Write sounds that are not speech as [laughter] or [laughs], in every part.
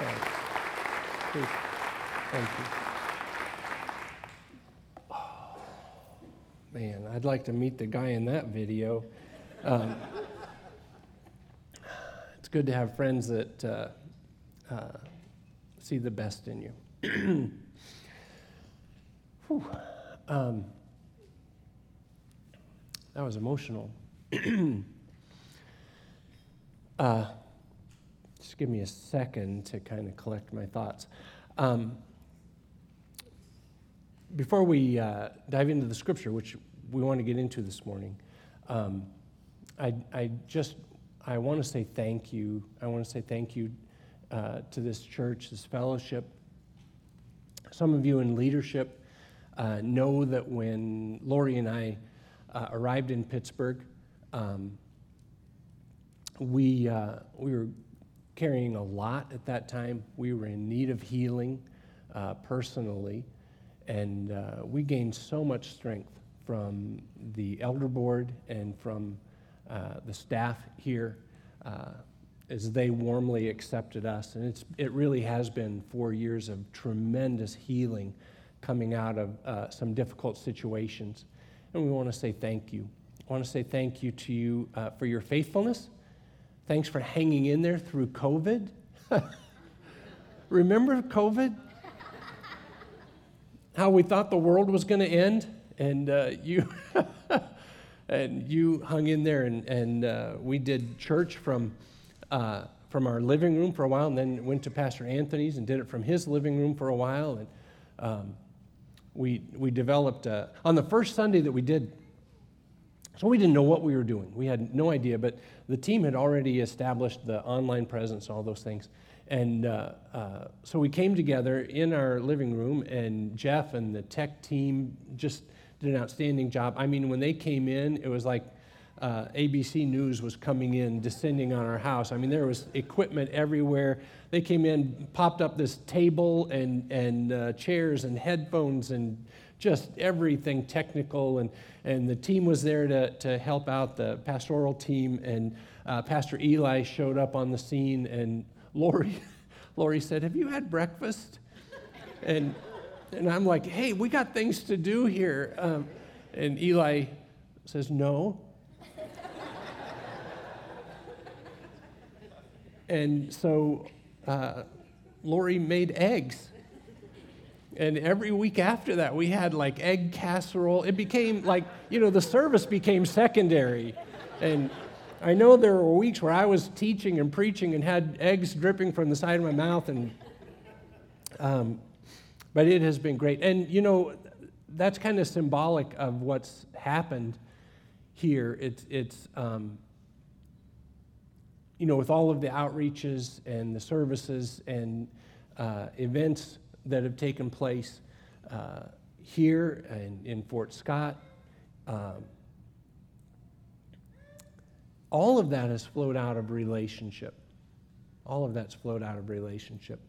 Thanks. Please. Thank you. Oh, man, I'd like to meet the guy in that video. Um, it's good to have friends that uh, uh, see the best in you. [clears throat] um, that was emotional. [clears throat] uh, give me a second to kind of collect my thoughts. Um, before we uh, dive into the scripture, which we want to get into this morning, um, I, I, just I want to say thank you. I want to say thank you uh, to this church, this fellowship. Some of you in leadership uh, know that when Lori and I uh, arrived in Pittsburg, um, we, uh, we were carrying a lot at that time. We were in need of healing uh, personally, and uh, we gained so much strength from the elder board and from uh, the staff here uh, as they warmly accepted us. And it's, it really has been four years of tremendous healing coming out of uh, some difficult situations. And we want to say thank you. I want to say thank you to you uh, for your faithfulness Thanks for hanging in there through COVID. [laughs] Remember COVID? How we thought the world was going to end, and uh, you [laughs] and you hung in there, and, and uh, we did church from uh, from our living room for a while, and then went to Pastor Anthony's and did it from his living room for a while, and um, we we developed uh, on the first Sunday that we did so we didn't know what we were doing. We had no idea, but the team had already established the online presence, all those things. And uh, uh, so we came together in our living room, and Jeff and the tech team just did an outstanding job. I mean, when they came in, it was like uh, ABC News was coming in, descending on our house. I mean, there was equipment everywhere. They came in, popped up this table and, and uh, chairs and headphones and just everything technical. And, and the team was there to, to help out the pastoral team. And uh, Pastor Eli showed up on the scene, and Lori, [laughs] Lori said, Have you had breakfast? And, and I'm like, Hey, we got things to do here. Um, and Eli says, No. and so uh, Lori made eggs and every week after that, we had like egg casserole. It became like, you know, the service became secondary. And I know there were weeks where I was teaching and preaching and had eggs dripping from the side of my mouth. And, um, but it has been great. And, you know, that's kind of symbolic of what's happened here. It's, it's um, you know, with all of the outreaches and the services and uh, events that have taken place uh, here and in Fort Scott. Um, all of that has flowed out of relationship. All of that's flowed out of relationship.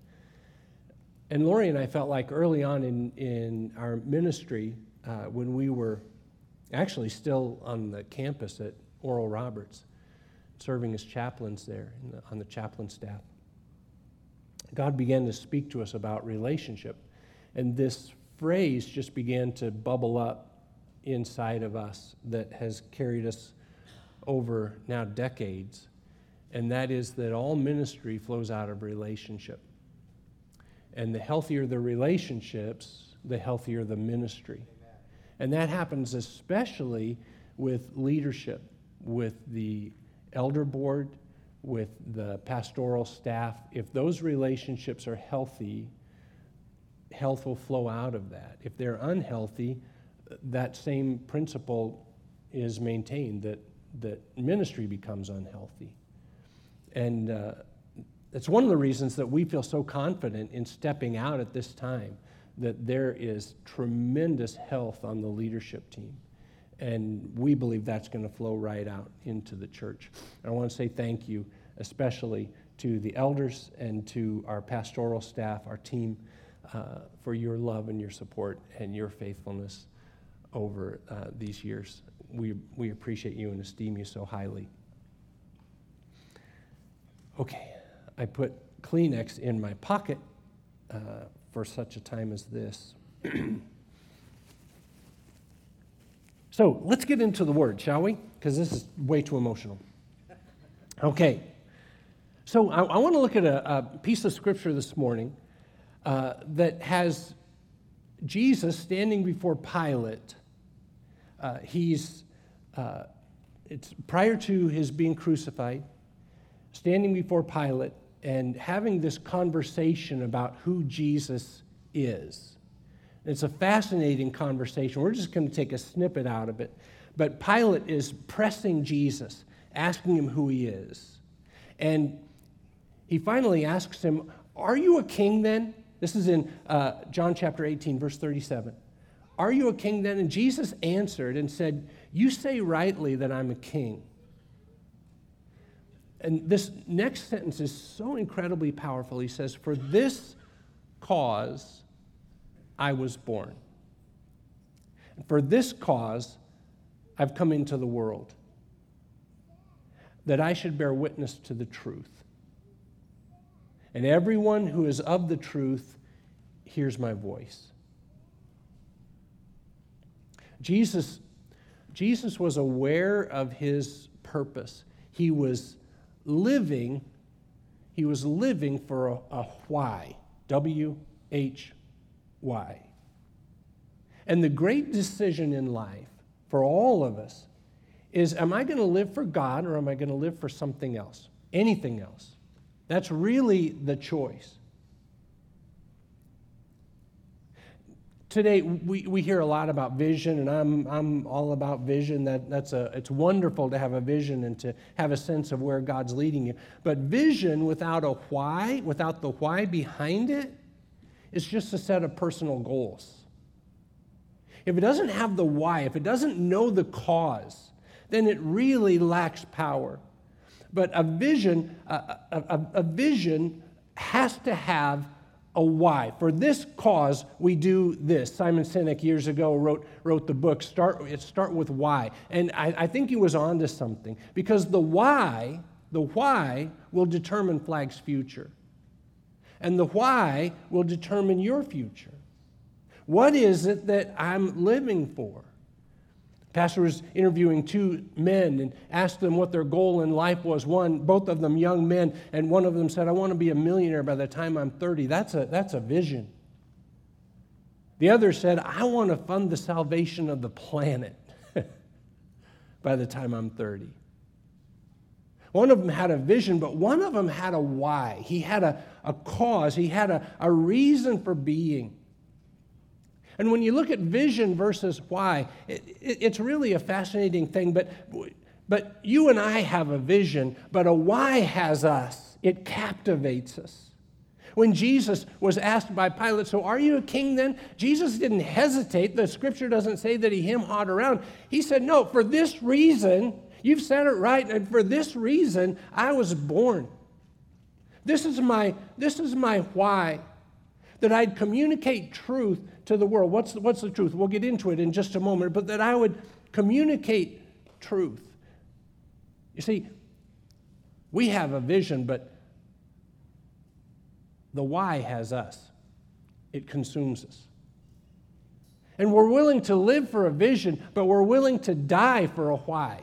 And Lori and I felt like early on in, in our ministry, uh, when we were actually still on the campus at Oral Roberts, serving as chaplains there the, on the chaplain staff, God began to speak to us about relationship. And this phrase just began to bubble up inside of us that has carried us over now decades. And that is that all ministry flows out of relationship. And the healthier the relationships, the healthier the ministry. And that happens especially with leadership, with the elder board, with the pastoral staff, if those relationships are healthy, health will flow out of that. If they're unhealthy, that same principle is maintained that, that ministry becomes unhealthy. And uh, it's one of the reasons that we feel so confident in stepping out at this time that there is tremendous health on the leadership team. And we believe that's going to flow right out into the church. I want to say thank you, especially to the elders and to our pastoral staff, our team, uh, for your love and your support and your faithfulness over uh, these years. We, we appreciate you and esteem you so highly. Okay, I put Kleenex in my pocket uh, for such a time as this. [clears throat] so let's get into the word, shall we? Because this is way too emotional. Okay. So I, I want to look at a, a, piece of scripture this morning uh, that has Jesus standing before Pilate. Uh, he's uh, it's prior to his being crucified, standing before Pilate and having this conversation about who Jesus is. It's a fascinating conversation. We're just going to take a snippet out of it. But Pilate is pressing Jesus, asking him who he is. And he finally asks him, Are you a king then? This is in uh, John chapter 18, verse 37. Are you a king then? And Jesus answered and said, You say rightly that I'm a king. And this next sentence is so incredibly powerful. He says, For this cause I was born. And for this cause I've come into the world, that I should bear witness to the truth. And everyone who is of the truth hears my voice. Jesus, Jesus was aware of his purpose. He was living, he was living for a, a why. W H Y. And the great decision in life for all of us is am I going to live for God or am I going to live for something else? Anything else? That's really the choice. today we, we hear a lot about vision and I'm, I'm all about vision that, that's a, it's wonderful to have a vision and to have a sense of where god's leading you but vision without a why without the why behind it is just a set of personal goals if it doesn't have the why if it doesn't know the cause then it really lacks power but a vision a, a, a vision has to have a why. For this cause, we do this. Simon Sinek years ago wrote, wrote the book, Start, Start with Why. And I, I think he was on to something because the why, the why will determine Flag's future. And the why will determine your future. What is it that I'm living for? Pastor was interviewing two men and asked them what their goal in life was. One, both of them young men, and one of them said, I want to be a millionaire by the time I'm 30. That's a, that's a vision. The other said, I want to fund the salvation of the planet [laughs] by the time I'm 30. One of them had a vision, but one of them had a why. He had a, a cause, he had a, a reason for being. And when you look at vision versus why, it, it, it's really a fascinating thing. But, but you and I have a vision, but a why has us. It captivates us. When Jesus was asked by Pilate, So are you a king then? Jesus didn't hesitate. The scripture doesn't say that he hem hawed around. He said, No, for this reason, you've said it right, and for this reason, I was born. This is my, this is my why that I'd communicate truth to the world. What's, the, what's the truth? We'll get into it in just a moment, but that I would communicate truth. You see, we have a vision, but the why has us, it consumes us. And we're willing to live for a vision, but we're willing to die for a why.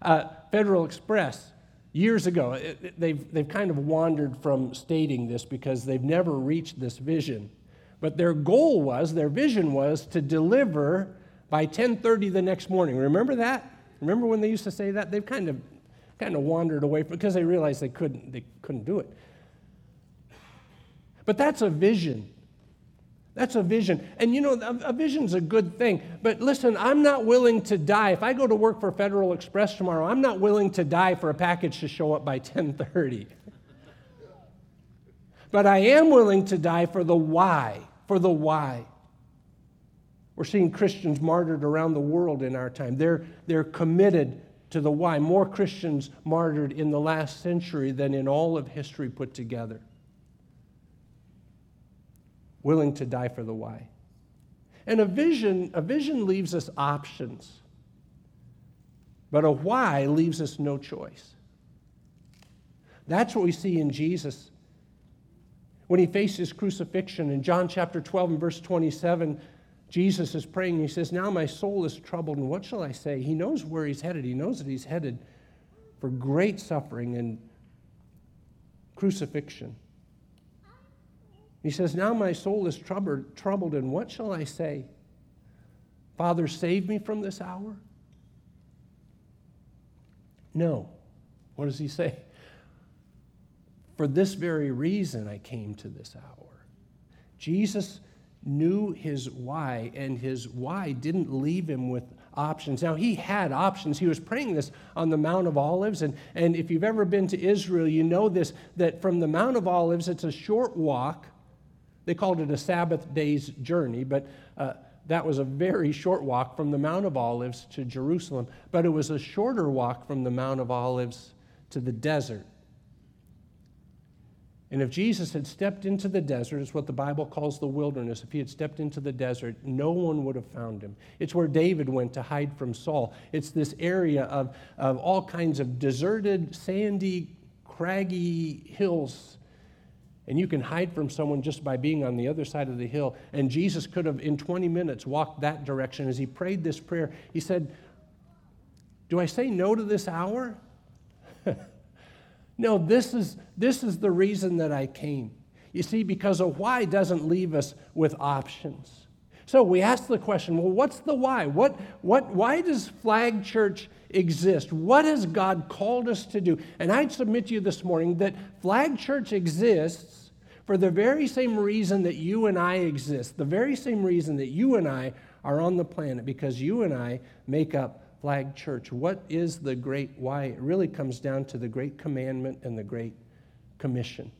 Uh, Federal Express years ago, it, they've, they've kind of wandered from stating this because they've never reached this vision. But their goal was, their vision was to deliver by 10:30 the next morning. Remember that? Remember when they used to say that? They've kind of kind of wandered away because they realized they couldn't they couldn't do it. But that's a vision. That's a vision. And you know, a, vision's a good thing. But listen, I'm not willing to die. If I go to work for Federal Express tomorrow, I'm not willing to die for a package to show up by 1030. but I am willing to die for the why, for the why. We're seeing Christians martyred around the world in our time. They're, they're committed to the why. More Christians martyred in the last century than in all of history put together willing to die for the why. And a vision, a vision leaves us options, but a why leaves us no choice. That's what we see in Jesus. When he faced his crucifixion in John chapter 12 and verse 27, Jesus is praying. He says, Now my soul is troubled, and what shall I say? He knows where he's headed. He knows that he's headed for great suffering and crucifixion. He says, Now my soul is troubled, troubled, and what shall I say? Father, save me from this hour? No. What does he say? For this very reason I came to this hour. Jesus knew his why, and his why didn't leave him with options. Now, he had options. He was praying this on the Mount of Olives. And, and if you've ever been to Israel, you know this that from the Mount of Olives, it's a short walk. They called it a Sabbath day's journey, but uh, that was a very short walk from the Mount of Olives to Jerusalem. But it was a shorter walk from the Mount of Olives to the desert. And if Jesus had stepped into the desert, it's what the Bible calls the wilderness, if he had stepped into the desert, no one would have found him. It's where David went to hide from Saul. It's this area of, of all kinds of deserted, sandy, craggy hills. And you can hide from someone just by being on the other side of the hill. And Jesus could have, in 20 minutes, walked that direction. As he prayed this prayer, he said, Do I say no to this hour? [laughs] No, this is, this is the reason that I came. You see, because a why doesn't leave us with options. So we ask the question well, what's the why? What, what, why does Flag Church exist? What has God called us to do? And I'd submit to you this morning that Flag Church exists for the very same reason that you and I exist, the very same reason that you and I are on the planet, because you and I make up flag church. What is the great why? It really comes down to the great commandment and the great commission.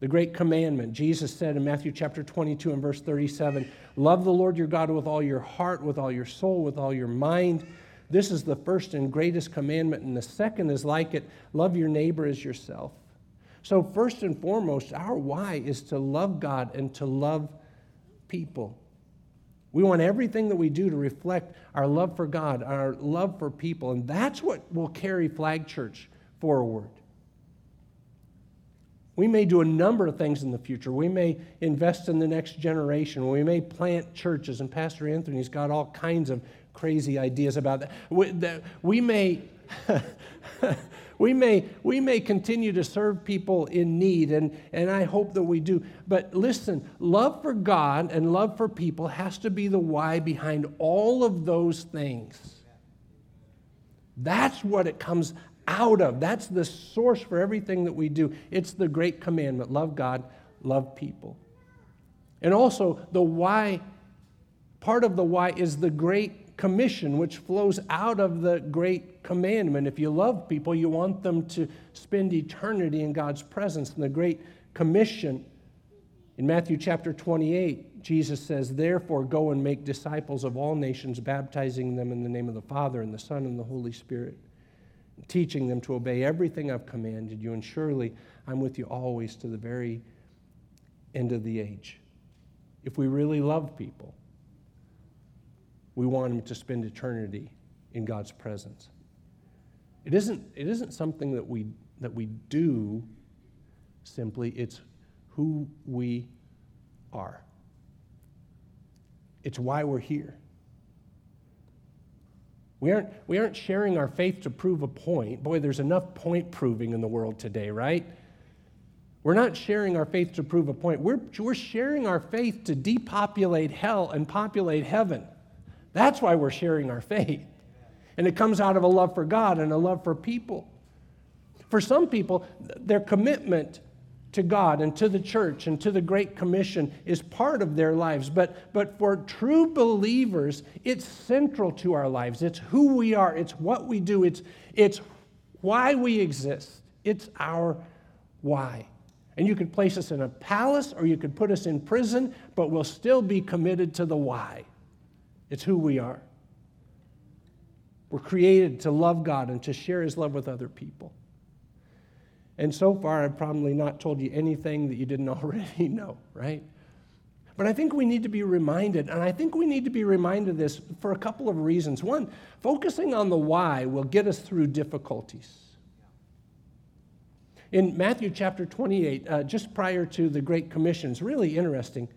The great commandment, Jesus said in Matthew chapter 22 and verse 37 Love the Lord your God with all your heart, with all your soul, with all your mind. This is the first and greatest commandment, and the second is like it love your neighbor as yourself. So, first and foremost, our why is to love God and to love people. We want everything that we do to reflect our love for God, our love for people, and that's what will carry Flag Church forward. We may do a number of things in the future. We may invest in the next generation. We may plant churches, and Pastor Anthony's got all kinds of crazy ideas about that. We, we may. [laughs] We may, we may continue to serve people in need, and, and I hope that we do. But listen, love for God and love for people has to be the why behind all of those things. That's what it comes out of. That's the source for everything that we do. It's the great commandment love God, love people. And also, the why, part of the why is the great commission, which flows out of the great commandment. If you love people, you want them to spend eternity in God's presence. And the great commission in Matthew chapter 28, Jesus says, Therefore, go and make disciples of all nations, baptizing them in the name of the Father, and the Son, and the Holy Spirit, teaching them to obey everything I've commanded you. And surely I'm with you always to the very end of the age. If we really love people, we want them to spend eternity in God's presence. It isn't, it isn't something that we, that we do simply, it's who we are. It's why we're here. We aren't, we aren't sharing our faith to prove a point. Boy, there's enough point proving in the world today, right? We're not sharing our faith to prove a point. We're, we're sharing our faith to depopulate hell and populate heaven. That's why we're sharing our faith. And it comes out of a love for God and a love for people. For some people, their commitment to God and to the church and to the Great Commission is part of their lives. But, but for true believers, it's central to our lives. It's who we are, it's what we do, it's, it's why we exist. It's our why. And you could place us in a palace or you could put us in prison, but we'll still be committed to the why. It's who we are. We're created to love God and to share His love with other people. And so far, I've probably not told you anything that you didn't [laughs] already know, right? But I think we need to be reminded, and I think we need to be reminded of this for a couple of reasons. One, focusing on the why will get us through difficulties. In Matthew chapter 28, uh, just prior to the Great Commission, it's really interesting.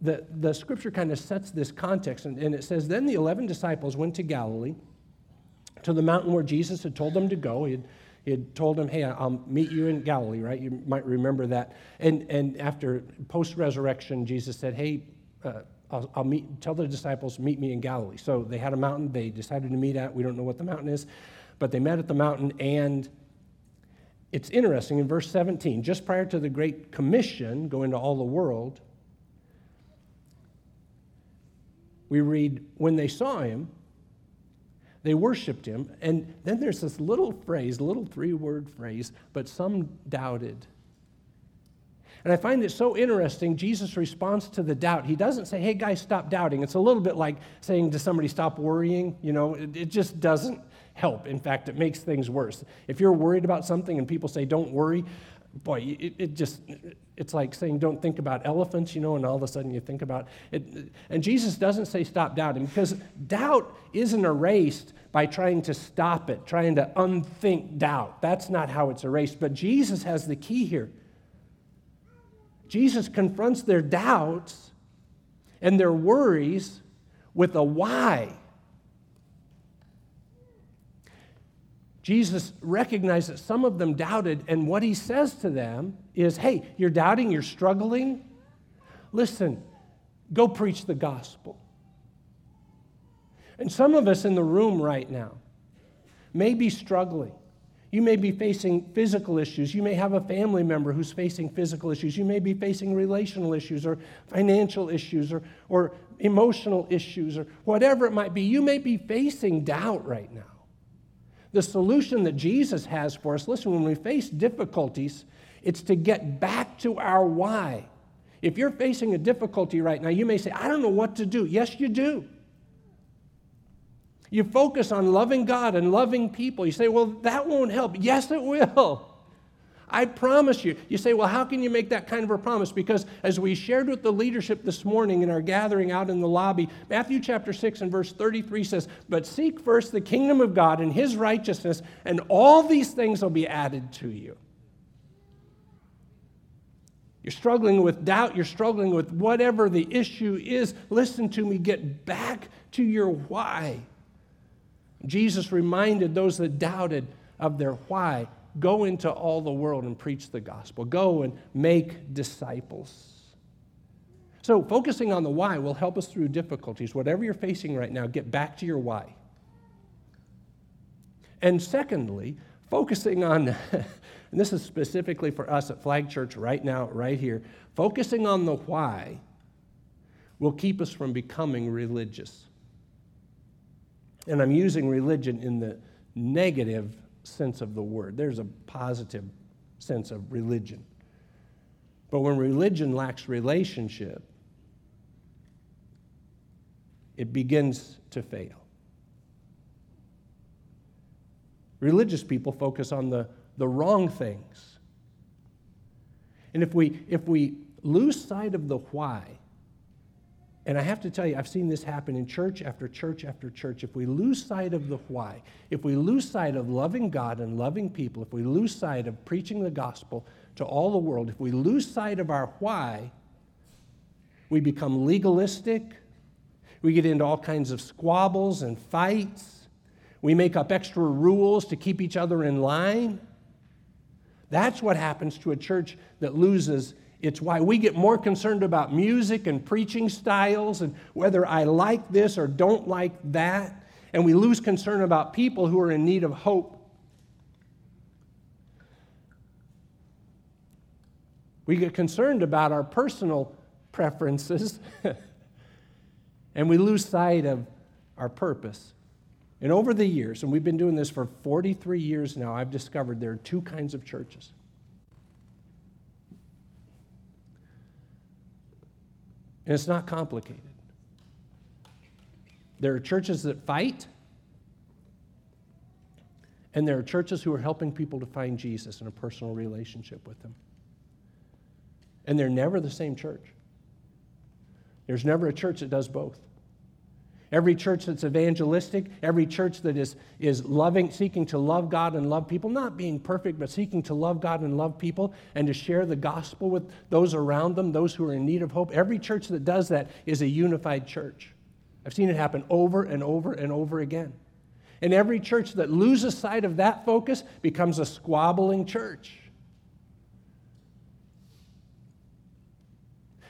The, the scripture kind of sets this context, and, and it says, Then the 11 disciples went to Galilee, to the mountain where Jesus had told them to go. He had, he had told them, Hey, I'll meet you in Galilee, right? You might remember that. And, and after post resurrection, Jesus said, Hey, uh, I'll, I'll, meet, tell the disciples, meet me in Galilee. So they had a mountain they decided to meet at. We don't know what the mountain is, but they met at the mountain, and it's interesting in verse 17, just prior to the Great Commission, going to all the world, we read, when they saw him, they worshiped him. And then there's this little phrase, little three word phrase, but some doubted. And I find it so interesting, Jesus' response to the doubt. He doesn't say, hey, guys, stop doubting. It's a little bit like saying to somebody, stop worrying. You know, it, it just doesn't help. In fact, it makes things worse. If you're worried about something and people say, don't worry, boy, it, it, just, it's like saying, don't think about elephants, you know, and all of a sudden you think about it. And Jesus doesn't say stop doubting because doubt isn't erased by trying to stop it, trying to unthink doubt. That's not how it's erased. But Jesus has the key here. Jesus confronts their doubts and their worries with a why. Jesus recognized that some of them doubted, and what he says to them is Hey, you're doubting, you're struggling. Listen, go preach the gospel. And some of us in the room right now may be struggling. You may be facing physical issues. You may have a family member who's facing physical issues. You may be facing relational issues or financial issues or, or emotional issues or whatever it might be. You may be facing doubt right now. The solution that Jesus has for us listen, when we face difficulties, it's to get back to our why. If you're facing a difficulty right now, you may say, I don't know what to do. Yes, you do. You focus on loving God and loving people. You say, well, that won't help. Yes, it will. I promise you. You say, well, how can you make that kind of a promise? Because as we shared with the leadership this morning in our gathering out in the lobby, Matthew chapter 6 and verse 33 says, But seek first the kingdom of God and his righteousness, and all these things will be added to you. You're struggling with doubt, you're struggling with whatever the issue is. Listen to me, get back to your why. Jesus reminded those that doubted of their why. Go into all the world and preach the gospel. Go and make disciples. So, focusing on the why will help us through difficulties. Whatever you're facing right now, get back to your why. And secondly, focusing on, [laughs] and this is specifically for us at Flag Church right now, right here, focusing on the why will keep us from becoming religious. And I'm using religion in the negative sense of the word. There's a positive sense of religion. But when religion lacks relationship, it begins to fail. Religious people focus on the, the wrong things. And if we, if we lose sight of the why, and I have to tell you, I've seen this happen in church after church after church. If we lose sight of the why, if we lose sight of loving God and loving people, if we lose sight of preaching the gospel to all the world, if we lose sight of our why, we become legalistic. We get into all kinds of squabbles and fights. We make up extra rules to keep each other in line. That's what happens to a church that loses it's why we get more concerned about music and preaching styles and whether I like this or don't like that. And we lose concern about people who are in need of hope. We get concerned about our personal preferences [laughs] and we lose sight of our purpose. And over the years, and we've been doing this for 43 years now, I've discovered there are two kinds of churches. And it's not complicated. There are churches that fight, and there are churches who are helping people to find Jesus in a personal relationship with Him. And they're never the same church. There's never a church that does both. Every church that's evangelistic, every church that is, is loving, seeking to love God and love people, not being perfect, but seeking to love God and love people and to share the gospel with those around them, those who are in need of hope. Every church that does that is a unified church. I've seen it happen over and over and over again. And every church that loses sight of that focus becomes a squabbling church.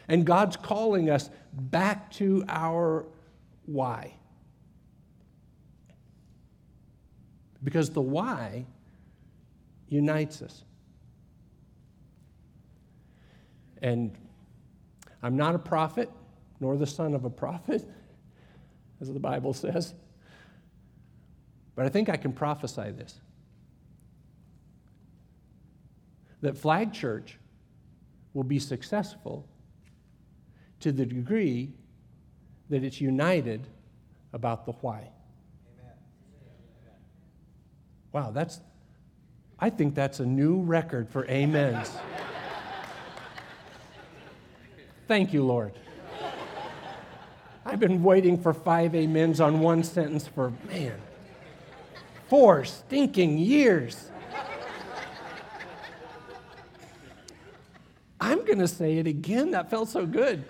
And God's calling us back to our why. Because the why unites us. And I'm not a prophet, nor the son of a prophet, [laughs] as the Bible says. But I think I can prophesy this that Flag Church will be successful to the degree that it's united about the why. Amen. Wow, that's, I think that's a new record for amens. Thank you, Lord. I've been waiting for five amens on one sentence for, man, four stinking years. I'm going to say it again. That felt so good.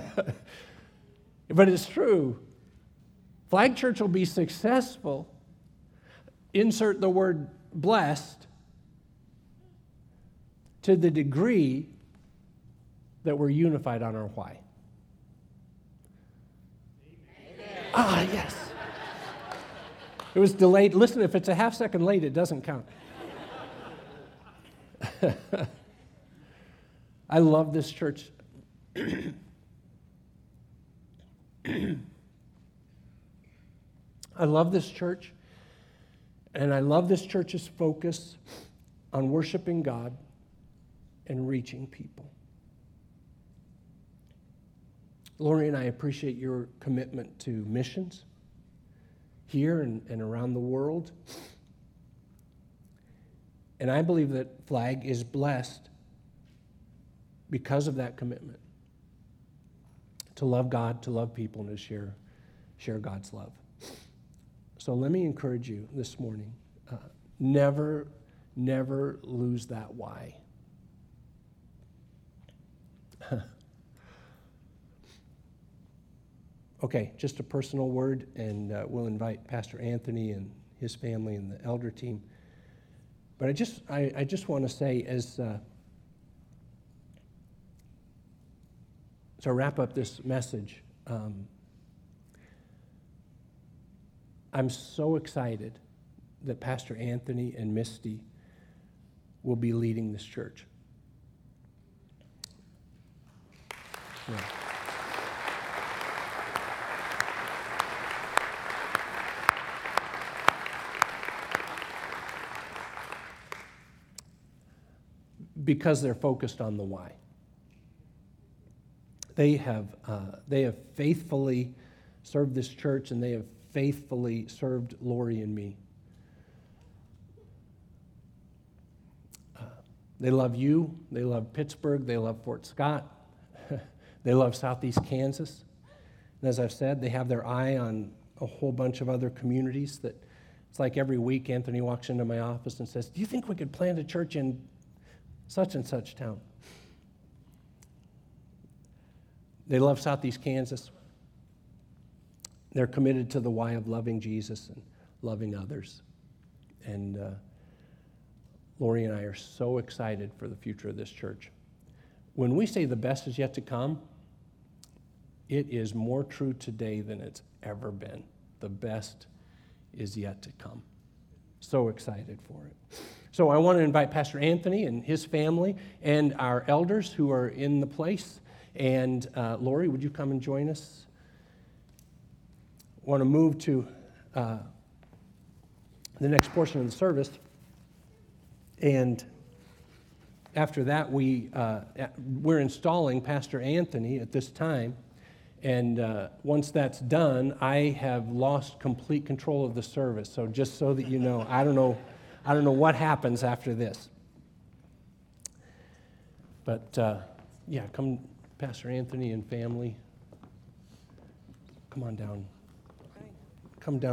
[laughs] but it's true. Flag Church will be successful. Insert the word blessed to the degree that we're unified on our why. Amen. Ah, yes. It was delayed. Listen, if it's a half second late, it doesn't count. [laughs] I love this church. [clears throat] [clears throat] I love this church, and I love this church's focus on worshiping God and reaching people. Lori and I appreciate your commitment to missions here and, and around the world. And I believe that Flag is blessed because of that commitment to love God, to love people, and to share, share God's love. So let me encourage you this morning uh, never, never lose that why. [laughs] okay, just a personal word, and uh, we'll invite Pastor Anthony and his family and the elder team. But I just, I, I just want to say, as uh, to wrap up this message, um, I'm so excited that Pastor Anthony and Misty will be leading this church. Yeah. Because they're focused on the why. They have, uh, they have faithfully served this church and they have faithfully served Lori and me. Uh, they love you, they love Pittsburg, they love Fort Scott, [laughs] they love Southeast Kansas. And as I've said, they have their eye on a whole bunch of other communities that it's like every week Anthony walks into my office and says, Do you think we could plant a church in such and such town? They love Southeast Kansas. They're committed to the why of loving Jesus and loving others. And uh, Lori and I are so excited for the future of this church. When we say the best is yet to come, it is more true today than it's ever been. The best is yet to come. So excited for it. So I want to invite Pastor Anthony and his family and our elders who are in the place and uh, Lori, would you come and join us? I want to move to uh, the next portion of the service. And after that, we, uh, we're installing Pastor Anthony at this time. And uh, once that's done, I have lost complete control of the service. So just so that you know, I don't know, I don't know what happens after this. But uh, yeah, come Pastor Anthony and family, come on down. Come down.